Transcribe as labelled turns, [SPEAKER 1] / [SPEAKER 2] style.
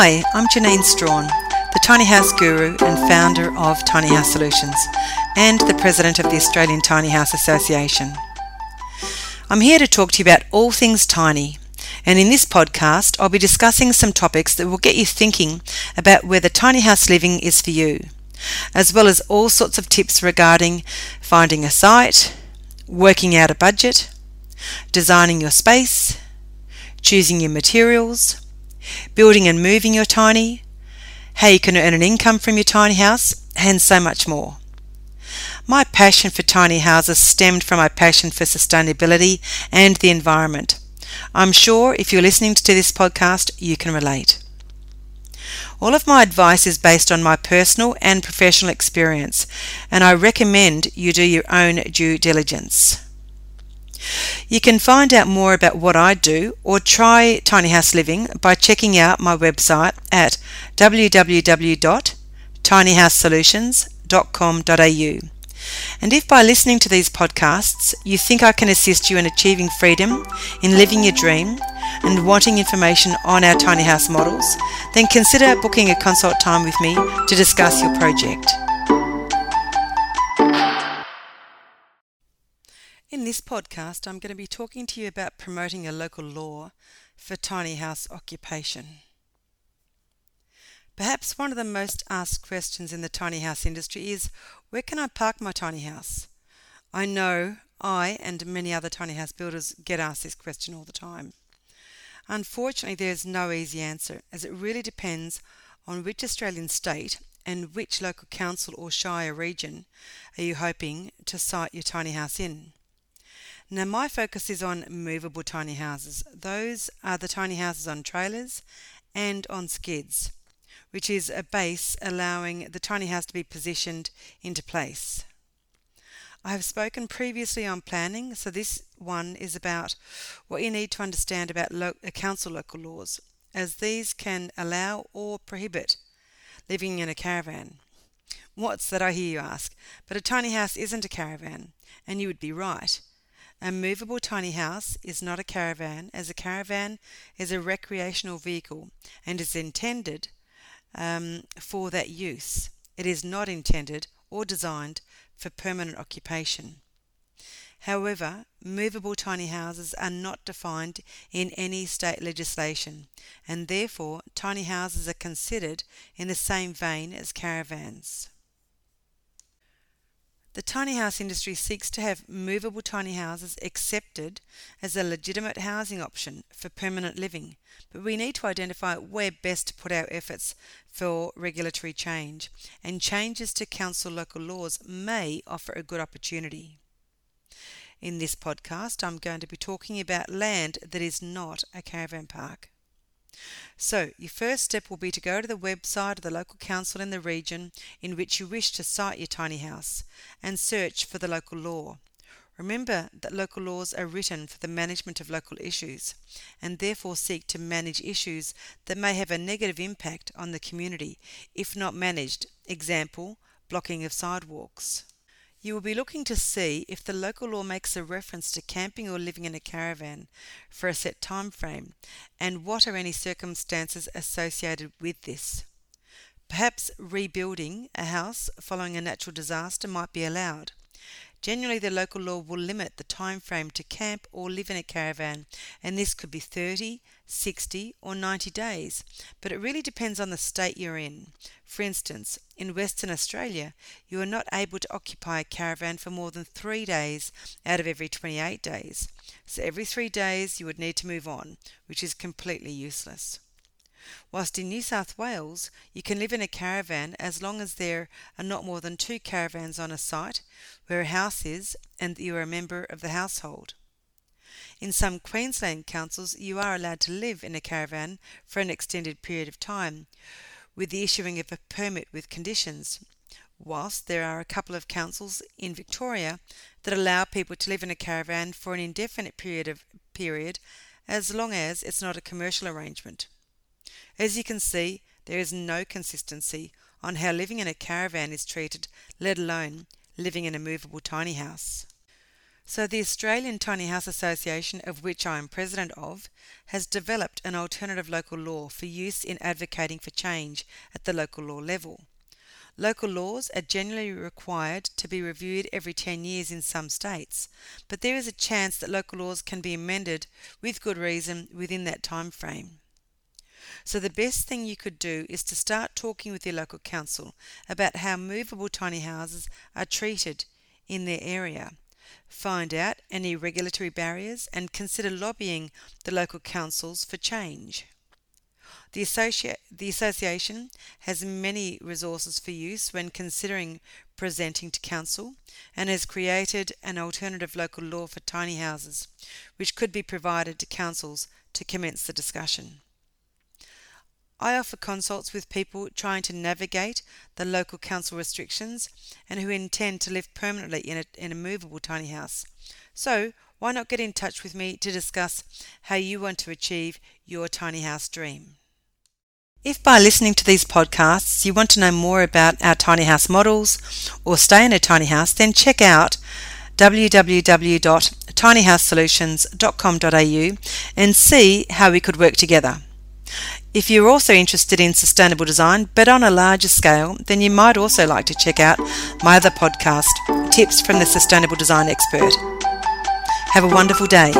[SPEAKER 1] Hi, I'm Janine Strahan, the Tiny House Guru and founder of Tiny House Solutions and the president of the Australian Tiny House Association. I'm here to talk to you about all things tiny, and in this podcast, I'll be discussing some topics that will get you thinking about whether tiny house living is for you, as well as all sorts of tips regarding finding a site, working out a budget, designing your space, choosing your materials building and moving your tiny, how you can earn an income from your tiny house, and so much more. My passion for tiny houses stemmed from my passion for sustainability and the environment. I'm sure if you're listening to this podcast, you can relate. All of my advice is based on my personal and professional experience, and I recommend you do your own due diligence. You can find out more about what I do or try tiny house living by checking out my website at www.tinyhousesolutions.com.au. And if by listening to these podcasts you think I can assist you in achieving freedom, in living your dream, and wanting information on our tiny house models, then consider booking a consult time with me to discuss your project. This podcast, I'm going to be talking to you about promoting a local law for tiny house occupation. Perhaps one of the most asked questions in the tiny house industry is where can I park my tiny house? I know I and many other tiny house builders get asked this question all the time. Unfortunately, there's no easy answer as it really depends on which Australian state and which local council or shire region are you hoping to site your tiny house in. Now, my focus is on movable tiny houses. Those are the tiny houses on trailers and on skids, which is a base allowing the tiny house to be positioned into place. I have spoken previously on planning, so this one is about what you need to understand about lo- uh, council local laws, as these can allow or prohibit living in a caravan. What's that I hear you ask? But a tiny house isn't a caravan, and you would be right. A movable tiny house is not a caravan, as a caravan is a recreational vehicle and is intended um, for that use. It is not intended or designed for permanent occupation. However, movable tiny houses are not defined in any state legislation, and therefore tiny houses are considered in the same vein as caravans. The tiny house industry seeks to have movable tiny houses accepted as a legitimate housing option for permanent living, but we need to identify where best to put our efforts for regulatory change, and changes to council local laws may offer a good opportunity. In this podcast, I'm going to be talking about land that is not a caravan park. So, your first step will be to go to the website of the local council in the region in which you wish to site your tiny house and search for the local law. Remember that local laws are written for the management of local issues and therefore seek to manage issues that may have a negative impact on the community if not managed. Example, blocking of sidewalks. You will be looking to see if the local law makes a reference to camping or living in a caravan for a set time frame and what are any circumstances associated with this. Perhaps rebuilding a house following a natural disaster might be allowed. Generally, the local law will limit the time frame to camp or live in a caravan, and this could be 30, 60, or 90 days, but it really depends on the state you're in. For instance, in Western Australia, you are not able to occupy a caravan for more than three days out of every 28 days. So every three days you would need to move on, which is completely useless. Whilst in New South Wales, you can live in a caravan as long as there are not more than two caravans on a site where a house is and you are a member of the household. In some Queensland councils, you are allowed to live in a caravan for an extended period of time, with the issuing of a permit with conditions, whilst there are a couple of councils in Victoria that allow people to live in a caravan for an indefinite period of period as long as it's not a commercial arrangement. As you can see, there is no consistency on how living in a caravan is treated, let alone living in a movable tiny house. So, the Australian Tiny House Association, of which I am president of, has developed an alternative local law for use in advocating for change at the local law level. Local laws are generally required to be reviewed every 10 years in some states, but there is a chance that local laws can be amended with good reason within that time frame. So the best thing you could do is to start talking with your local council about how movable tiny houses are treated in their area find out any regulatory barriers, and consider lobbying the local councils for change. The, associ- the association has many resources for use when considering presenting to council and has created an alternative local law for tiny houses, which could be provided to councils to commence the discussion. I offer consults with people trying to navigate the local council restrictions and who intend to live permanently in a, in a movable tiny house. So, why not get in touch with me to discuss how you want to achieve your tiny house dream? If by listening to these podcasts you want to know more about our tiny house models or stay in a tiny house, then check out www.tinyhousesolutions.com.au and see how we could work together. If you're also interested in sustainable design, but on a larger scale, then you might also like to check out my other podcast, Tips from the Sustainable Design Expert. Have a wonderful day.